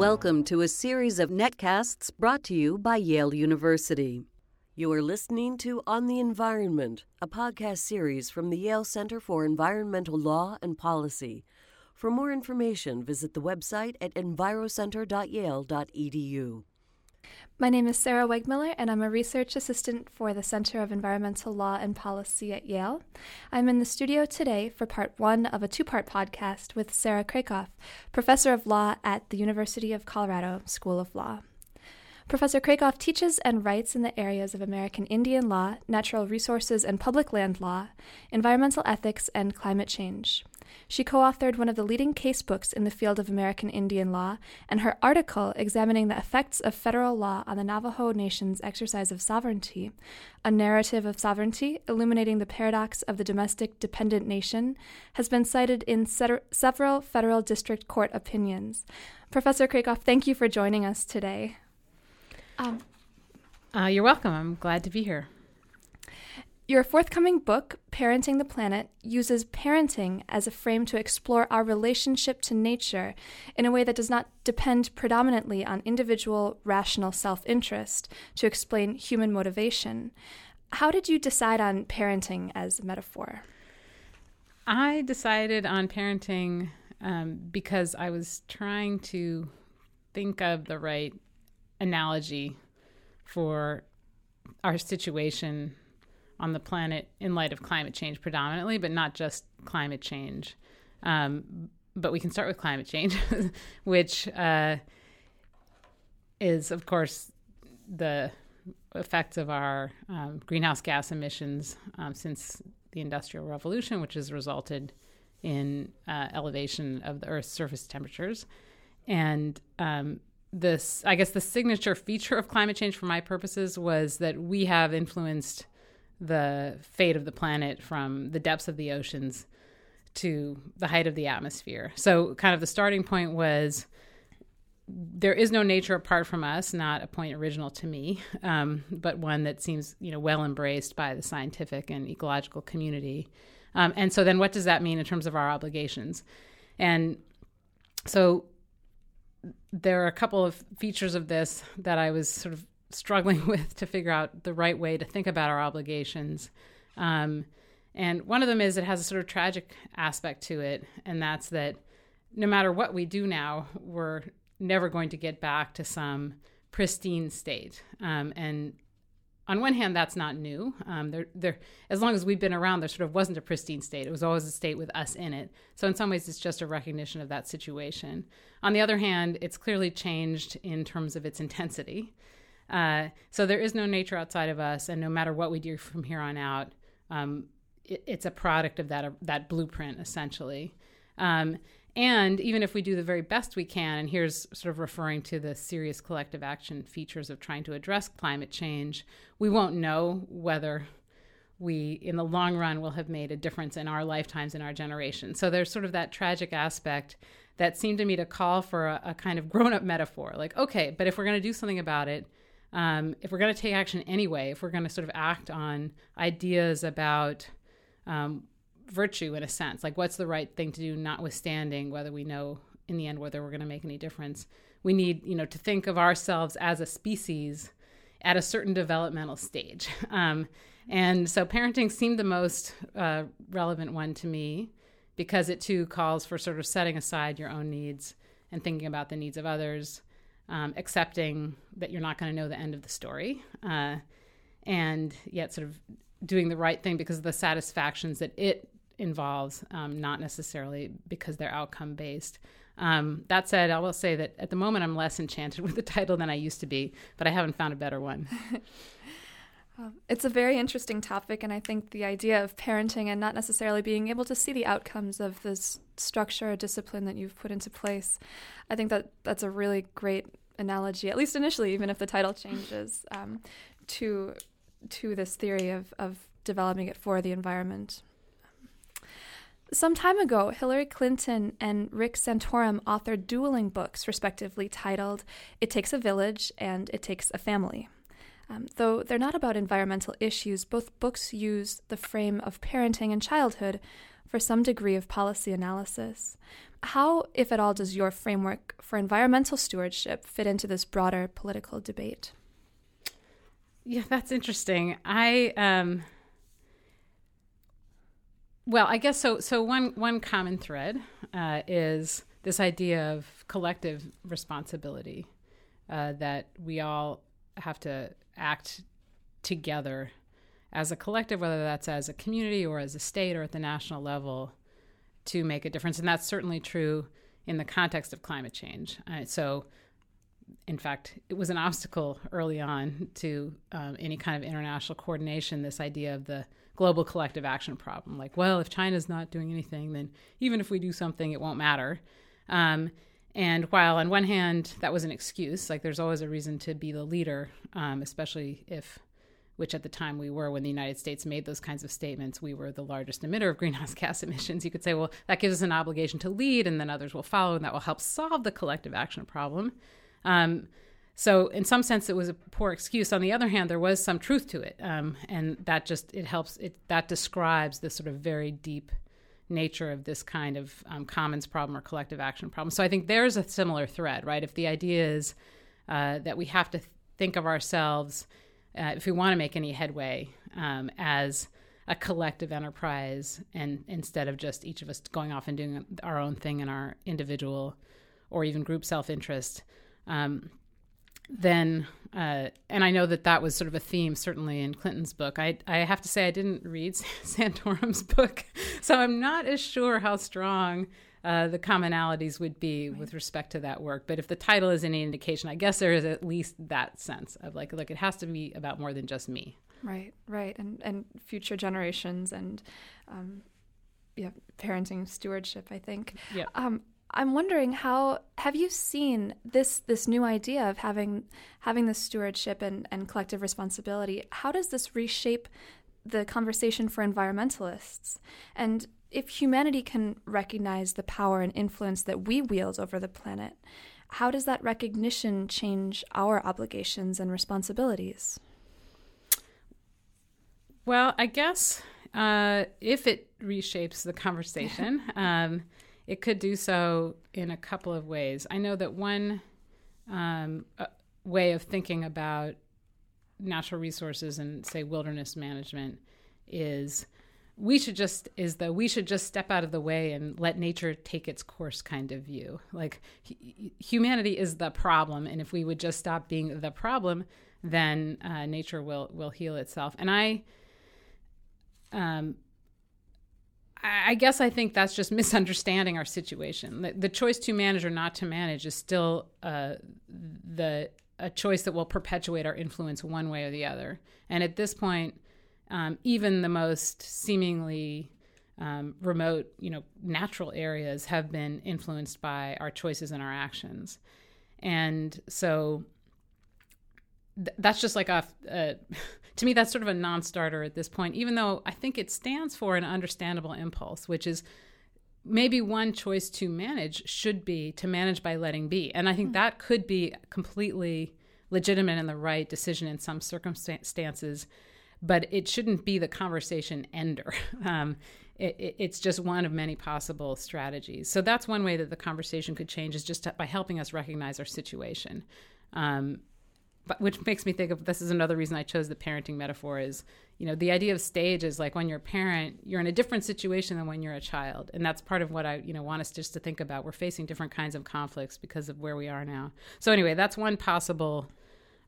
Welcome to a series of netcasts brought to you by Yale University. You are listening to On the Environment, a podcast series from the Yale Center for Environmental Law and Policy. For more information, visit the website at envirocenter.yale.edu. My name is Sarah Wegmiller, and I'm a research assistant for the Center of Environmental Law and Policy at Yale. I'm in the studio today for part one of a two part podcast with Sarah Krakoff, professor of law at the University of Colorado School of Law. Professor Krakoff teaches and writes in the areas of American Indian law, natural resources and public land law, environmental ethics, and climate change. She co authored one of the leading case books in the field of American Indian law, and her article examining the effects of federal law on the Navajo Nation's exercise of sovereignty, a narrative of sovereignty illuminating the paradox of the domestic dependent nation, has been cited in several federal district court opinions. Professor Krakoff, thank you for joining us today. Um, uh, you're welcome. I'm glad to be here. Your forthcoming book, Parenting the Planet, uses parenting as a frame to explore our relationship to nature in a way that does not depend predominantly on individual rational self interest to explain human motivation. How did you decide on parenting as a metaphor? I decided on parenting um, because I was trying to think of the right analogy for our situation on the planet in light of climate change predominantly, but not just climate change. Um, but we can start with climate change, which uh, is, of course, the effects of our um, greenhouse gas emissions um, since the Industrial Revolution, which has resulted in uh, elevation of the Earth's surface temperatures. And um, this, I guess, the signature feature of climate change for my purposes was that we have influenced the fate of the planet from the depths of the oceans to the height of the atmosphere. So, kind of the starting point was there is no nature apart from us, not a point original to me, um, but one that seems, you know, well embraced by the scientific and ecological community. Um, and so, then what does that mean in terms of our obligations? And so, there are a couple of features of this that I was sort of struggling with to figure out the right way to think about our obligations. Um, and one of them is it has a sort of tragic aspect to it, and that's that no matter what we do now, we're never going to get back to some pristine state. Um, and on one hand, that's not new. Um, there, there, as long as we've been around, there sort of wasn't a pristine state. It was always a state with us in it. So in some ways, it's just a recognition of that situation. On the other hand, it's clearly changed in terms of its intensity. Uh, so there is no nature outside of us, and no matter what we do from here on out, um, it, it's a product of that uh, that blueprint essentially. Um, and even if we do the very best we can, and here's sort of referring to the serious collective action features of trying to address climate change, we won't know whether we, in the long run, will have made a difference in our lifetimes, in our generation. So there's sort of that tragic aspect that seemed to me to call for a, a kind of grown up metaphor like, okay, but if we're going to do something about it, um, if we're going to take action anyway, if we're going to sort of act on ideas about um, virtue in a sense. Like, what's the right thing to do, notwithstanding whether we know in the end whether we're going to make any difference. We need, you know, to think of ourselves as a species at a certain developmental stage. Um, and so, parenting seemed the most uh, relevant one to me because it too calls for sort of setting aside your own needs and thinking about the needs of others, um, accepting that you're not going to know the end of the story, uh, and yet sort of doing the right thing because of the satisfactions that it involves, um, not necessarily because they're outcome based. Um, that said, I will say that at the moment I'm less enchanted with the title than I used to be, but I haven't found a better one. it's a very interesting topic, and I think the idea of parenting and not necessarily being able to see the outcomes of this structure or discipline that you've put into place, I think that that's a really great analogy, at least initially, even if the title changes, um, to to this theory of, of developing it for the environment. Some time ago, Hillary Clinton and Rick Santorum authored dueling books, respectively, titled It Takes a Village and It Takes a Family. Um, though they're not about environmental issues, both books use the frame of parenting and childhood for some degree of policy analysis. How, if at all, does your framework for environmental stewardship fit into this broader political debate? Yeah, that's interesting. I um well, I guess so so one one common thread uh, is this idea of collective responsibility uh, that we all have to act together as a collective, whether that's as a community or as a state or at the national level, to make a difference. And that's certainly true in the context of climate change. Uh, so, in fact, it was an obstacle early on to um, any kind of international coordination, this idea of the global collective action problem. Like, well, if China's not doing anything, then even if we do something, it won't matter. Um, and while on one hand, that was an excuse, like there's always a reason to be the leader, um, especially if, which at the time we were when the United States made those kinds of statements, we were the largest emitter of greenhouse gas emissions. You could say, well, that gives us an obligation to lead, and then others will follow, and that will help solve the collective action problem. Um, so, in some sense, it was a poor excuse. On the other hand, there was some truth to it, um, and that just it helps. It that describes the sort of very deep nature of this kind of um, commons problem or collective action problem. So I think there's a similar thread, right? If the idea is uh, that we have to think of ourselves, uh, if we want to make any headway, um, as a collective enterprise, and instead of just each of us going off and doing our own thing in our individual or even group self interest. Um, then uh, and I know that that was sort of a theme, certainly in Clinton's book. I, I have to say, I didn't read Santorum's book, so I'm not as sure how strong uh, the commonalities would be right. with respect to that work. But if the title is any indication, I guess there is at least that sense of like, look, it has to be about more than just me. Right, right, and and future generations and. Um, yeah, parenting stewardship. I think. Yeah. Um, I'm wondering how have you seen this this new idea of having having this stewardship and, and collective responsibility? How does this reshape the conversation for environmentalists? And if humanity can recognize the power and influence that we wield over the planet, how does that recognition change our obligations and responsibilities? Well, I guess uh, if it reshapes the conversation. um, it could do so in a couple of ways. I know that one um, uh, way of thinking about natural resources and, say, wilderness management is we should just is the we should just step out of the way and let nature take its course kind of view like humanity is the problem and if we would just stop being the problem then uh, nature will will heal itself and i um, I guess I think that's just misunderstanding our situation. The, the, choice to manage or not to manage is still uh, the a choice that will perpetuate our influence one way or the other. And at this point, um, even the most seemingly um, remote, you know, natural areas have been influenced by our choices and our actions. And so th- that's just like a, a to me, that's sort of a non starter at this point, even though I think it stands for an understandable impulse, which is maybe one choice to manage should be to manage by letting be. And I think mm-hmm. that could be completely legitimate and the right decision in some circumstances, but it shouldn't be the conversation ender. Um, it, it, it's just one of many possible strategies. So that's one way that the conversation could change is just to, by helping us recognize our situation. Um, but which makes me think of this is another reason I chose the parenting metaphor is you know the idea of stage is like when you're a parent you're in a different situation than when you're a child and that's part of what I you know want us just to think about we're facing different kinds of conflicts because of where we are now so anyway that's one possible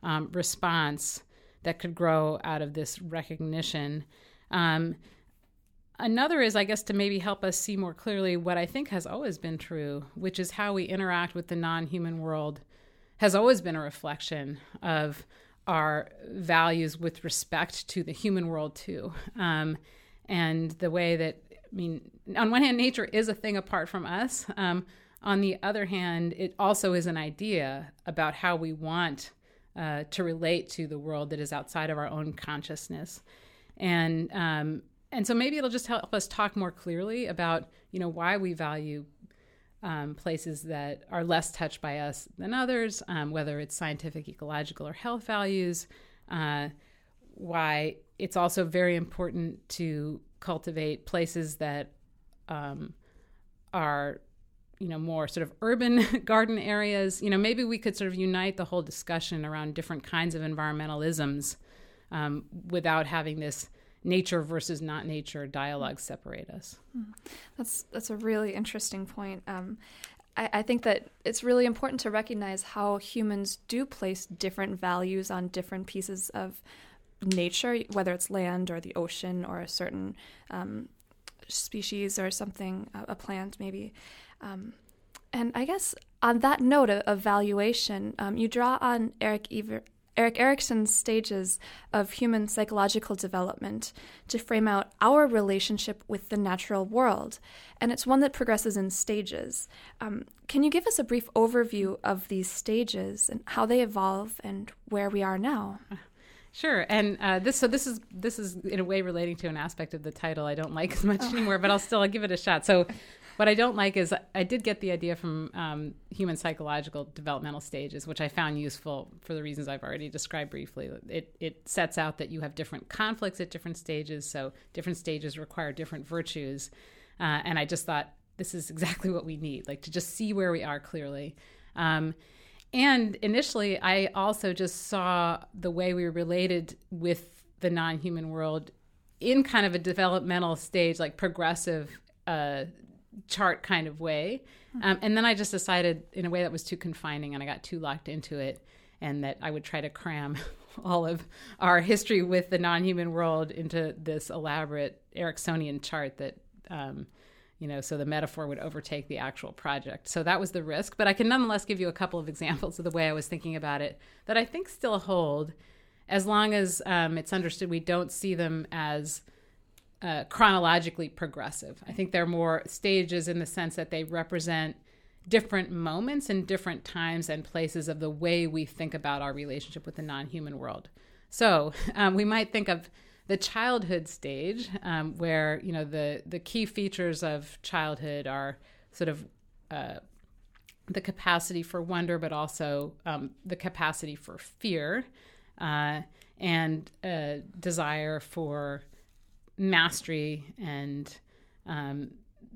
um, response that could grow out of this recognition. Um, another is i guess to maybe help us see more clearly what i think has always been true which is how we interact with the non-human world has always been a reflection of our values with respect to the human world too. Um, and the way that i mean on one hand nature is a thing apart from us. Um, on the other hand it also is an idea about how we want uh, to relate to the world that is outside of our own consciousness and um, and so maybe it'll just help us talk more clearly about you know why we value um, places that are less touched by us than others, um, whether it's scientific, ecological, or health values. Uh, why it's also very important to cultivate places that um, are you know more sort of urban garden areas you know maybe we could sort of unite the whole discussion around different kinds of environmentalisms um, without having this nature versus not nature dialogue separate us hmm. that's that's a really interesting point um, I, I think that it's really important to recognize how humans do place different values on different pieces of nature, whether it's land or the ocean or a certain um, species or something, a, plant maybe. Um, and I guess on that note of, of valuation, um, you draw on Eric Ever- Erik Erikson's stages of human psychological development to frame out our relationship with the natural world, and it's one that progresses in stages. Um, can you give us a brief overview of these stages and how they evolve and where we are now? Sure, and uh, this so this is this is in a way relating to an aspect of the title I don't like as much oh. anymore, but I'll still I'll give it a shot. So, what I don't like is I did get the idea from um, human psychological developmental stages, which I found useful for the reasons I've already described briefly. It it sets out that you have different conflicts at different stages, so different stages require different virtues, uh, and I just thought this is exactly what we need, like to just see where we are clearly. Um, and initially, I also just saw the way we were related with the non human world in kind of a developmental stage, like progressive uh, chart kind of way. Hmm. Um, and then I just decided in a way that was too confining and I got too locked into it, and that I would try to cram all of our history with the non human world into this elaborate Eriksonian chart that. Um, you know, so the metaphor would overtake the actual project. So that was the risk. But I can nonetheless give you a couple of examples of the way I was thinking about it that I think still hold, as long as um, it's understood we don't see them as uh, chronologically progressive. I think they're more stages in the sense that they represent different moments and different times and places of the way we think about our relationship with the non human world. So um, we might think of the childhood stage, um, where you know the the key features of childhood are sort of uh, the capacity for wonder, but also um, the capacity for fear uh, and a desire for mastery and um,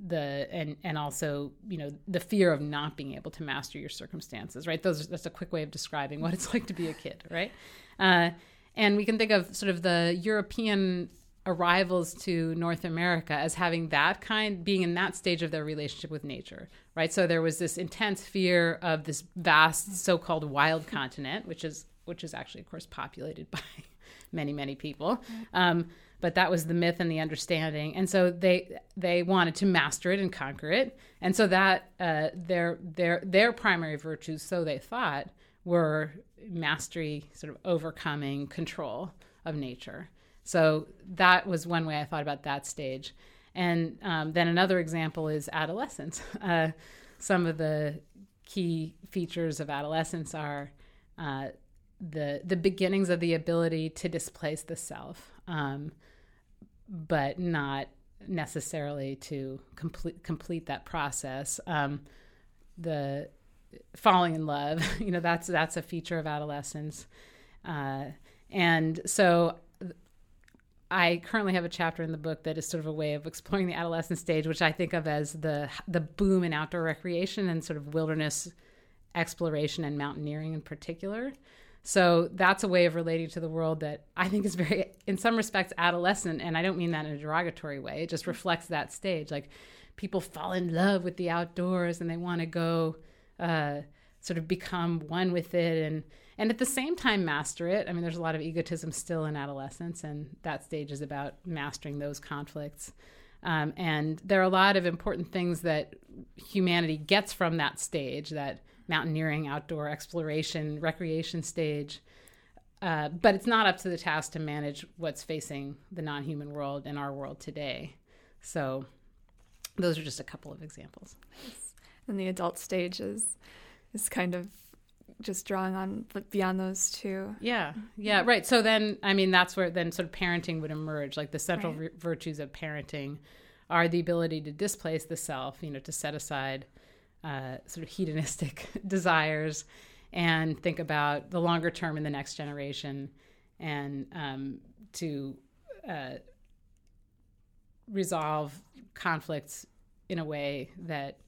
the and and also you know the fear of not being able to master your circumstances right those that's a quick way of describing what it's like to be a kid right uh, and we can think of sort of the European arrivals to North America as having that kind, being in that stage of their relationship with nature, right? So there was this intense fear of this vast so-called wild continent, which is which is actually, of course, populated by many, many people. Um, but that was the myth and the understanding, and so they they wanted to master it and conquer it, and so that uh, their their their primary virtues, so they thought, were mastery, sort of overcoming control of nature. So that was one way I thought about that stage. And um, then another example is adolescence. Uh, some of the key features of adolescence are uh, the the beginnings of the ability to displace the self, um, but not necessarily to complete complete that process. Um, the falling in love. you know, that's that's a feature of adolescence. Uh, and so I currently have a chapter in the book that is sort of a way of exploring the adolescent stage, which I think of as the the boom in outdoor recreation and sort of wilderness exploration and mountaineering in particular. So that's a way of relating to the world that I think is very, in some respects, adolescent. And I don't mean that in a derogatory way. It just reflects that stage. Like people fall in love with the outdoors and they want to go uh, sort of become one with it and and at the same time master it. I mean, there's a lot of egotism still in adolescence, and that stage is about mastering those conflicts. Um, and there are a lot of important things that humanity gets from that stage, that mountaineering, outdoor exploration, recreation stage. Uh, but it's not up to the task to manage what's facing the non human world and our world today. So, those are just a couple of examples and the adult stage is is kind of just drawing on beyond those two. Yeah, yeah, right. So then, I mean, that's where then sort of parenting would emerge. Like the central right. virtues of parenting are the ability to displace the self, you know, to set aside uh, sort of hedonistic desires and think about the longer term in the next generation and um, to uh, resolve conflicts in a way that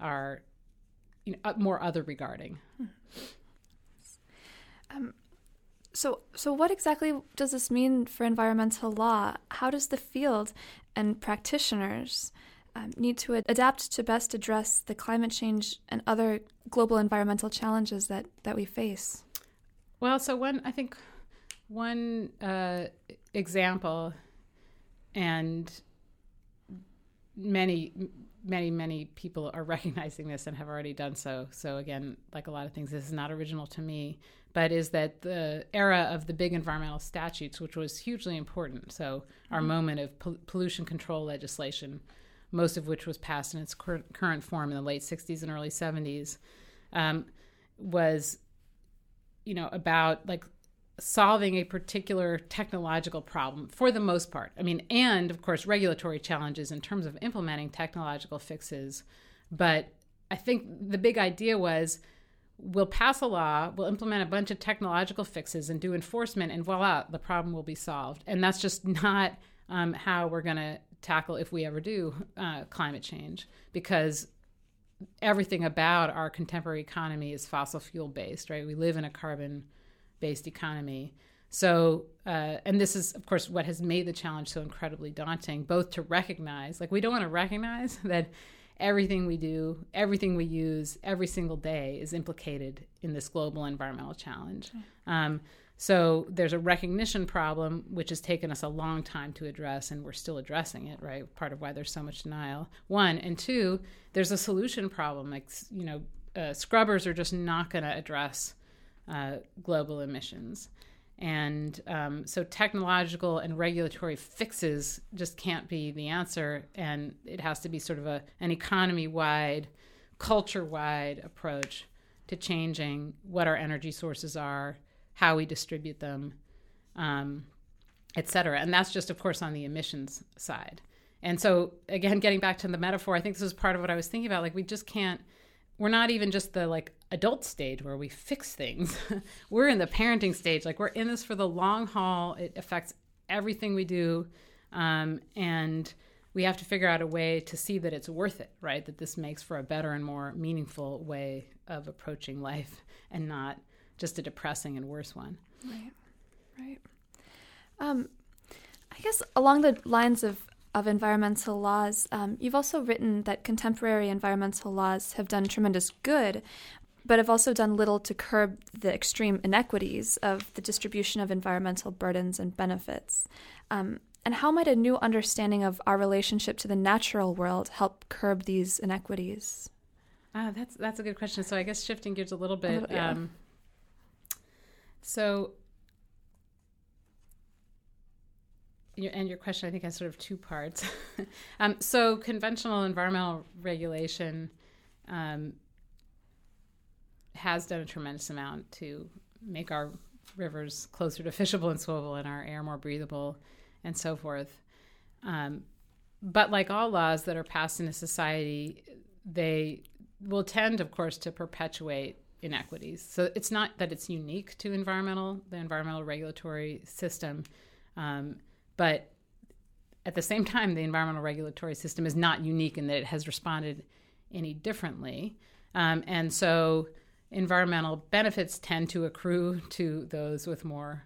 are you know, more other regarding. Um, so, so what exactly does this mean for environmental law? How does the field and practitioners um, need to ad- adapt to best address the climate change and other global environmental challenges that, that we face? Well, so one, I think one uh, example, and many, many, many people are recognizing this and have already done so. So, again, like a lot of things, this is not original to me, but is that the era of the big environmental statutes, which was hugely important. So, our mm-hmm. moment of pol- pollution control legislation, most of which was passed in its cur- current form in the late 60s and early 70s, um, was, you know, about like solving a particular technological problem for the most part. I mean, and of course, regulatory challenges in terms of implementing technological fixes. But I think the big idea was we'll pass a law, we'll implement a bunch of technological fixes and do enforcement, and voila, the problem will be solved. And that's just not um, how we're going to tackle, if we ever do, uh, climate change, because everything about our contemporary economy is fossil fuel based, right? We live in a carbon based economy. So, uh, and this is, of course, what has made the challenge so incredibly daunting, both to recognize, like, we don't want to recognize that everything we do, everything we use every single day is implicated in this global environmental challenge. Um, so there's a recognition problem, which has taken us a long time to address, and we're still addressing it, right? Part of why there's so much denial. One. And two, there's a solution problem. Like, you know, uh, scrubbers are just not going to address uh, global emissions. And um, so technological and regulatory fixes just can't be the answer. And it has to be sort of a, an economy wide, culture wide approach to changing what our energy sources are, how we distribute them, um, et cetera. And that's just, of course, on the emissions side. And so, again, getting back to the metaphor, I think this is part of what I was thinking about. Like, we just can't, we're not even just the like adult stage where we fix things. we're in the parenting stage. Like we're in this for the long haul. It affects everything we do. Um, and we have to figure out a way to see that it's worth it, right? That this makes for a better and more meaningful way of approaching life and not just a depressing and worse one. Right, right. Um, I guess along the lines of of environmental laws, um, you've also written that contemporary environmental laws have done tremendous good, but have also done little to curb the extreme inequities of the distribution of environmental burdens and benefits. Um, and how might a new understanding of our relationship to the natural world help curb these inequities? Uh, that's that's a good question. So I guess shifting gears a little bit. A little, yeah. um, so and your question I think has sort of two parts. um, so conventional environmental regulation um, has done a tremendous amount to make our rivers closer to fishable and swimmable and our air more breathable and so forth. Um, but like all laws that are passed in a society, they will tend, of course, to perpetuate inequities. So it's not that it's unique to environmental the environmental regulatory system, um, but at the same time, the environmental regulatory system is not unique in that it has responded any differently, um, and so environmental benefits tend to accrue to those with more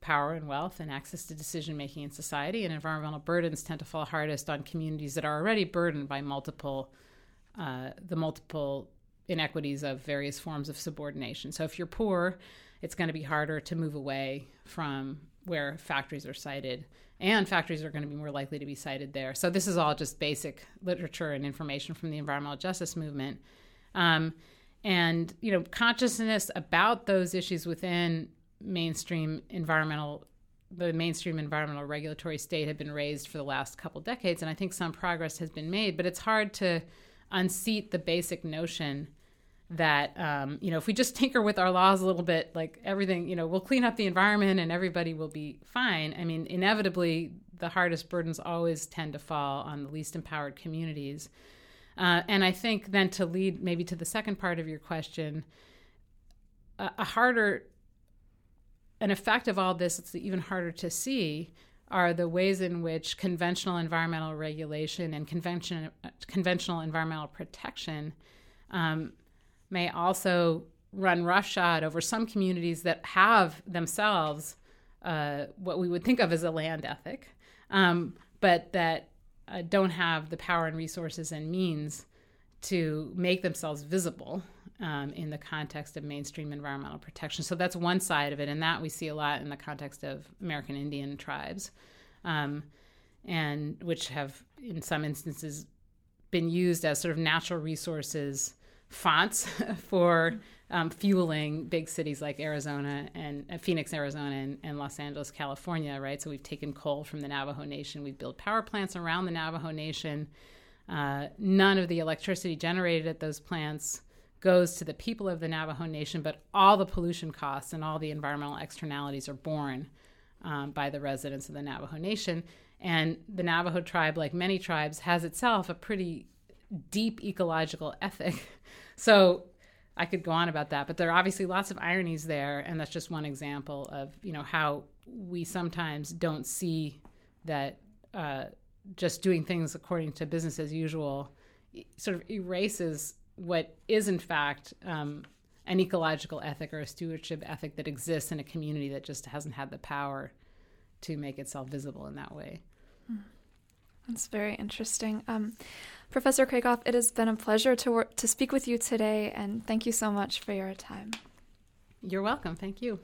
power and wealth and access to decision making in society, and environmental burdens tend to fall hardest on communities that are already burdened by multiple uh, the multiple inequities of various forms of subordination. So if you're poor, it's going to be harder to move away from where factories are sited and factories are going to be more likely to be sited there. So this is all just basic literature and information from the environmental justice movement. Um, and you know consciousness about those issues within mainstream environmental the mainstream environmental regulatory state had been raised for the last couple decades and i think some progress has been made but it's hard to unseat the basic notion that um, you know if we just tinker with our laws a little bit like everything you know we'll clean up the environment and everybody will be fine. I mean inevitably the hardest burdens always tend to fall on the least empowered communities. Uh, and I think then to lead maybe to the second part of your question, a, a harder, an effect of all this, it's even harder to see, are the ways in which conventional environmental regulation and convention, conventional environmental protection um, may also run roughshod over some communities that have themselves uh, what we would think of as a land ethic, um, but that uh, don't have the power and resources and means to make themselves visible um, in the context of mainstream environmental protection. So that's one side of it, and that we see a lot in the context of American Indian tribes, um, and which have, in some instances, been used as sort of natural resources fonts for um, fueling big cities like Arizona and uh, Phoenix, Arizona, and, and, Los Angeles, California, right? So we've taken coal from the Navajo Nation. We've built power plants around the Navajo Nation. Uh, none of the electricity generated at those plants goes to the people of the Navajo Nation, but all the pollution costs and all the environmental externalities are borne um, by the residents of the Navajo Nation. And the Navajo tribe, like many tribes, has itself a pretty deep ecological ethic. So I could go on about that, but there are obviously lots of ironies there, and that's just one example of you know how we sometimes don't see that uh, just doing things according to business as usual sort of erases what is in fact um, an ecological ethic or a stewardship ethic that exists in a community that just hasn't had the power to make itself visible in that way. Hmm. That's very interesting. Um, Professor Krakoff, it has been a pleasure to work, to speak with you today, and thank you so much for your time. You're welcome. Thank you.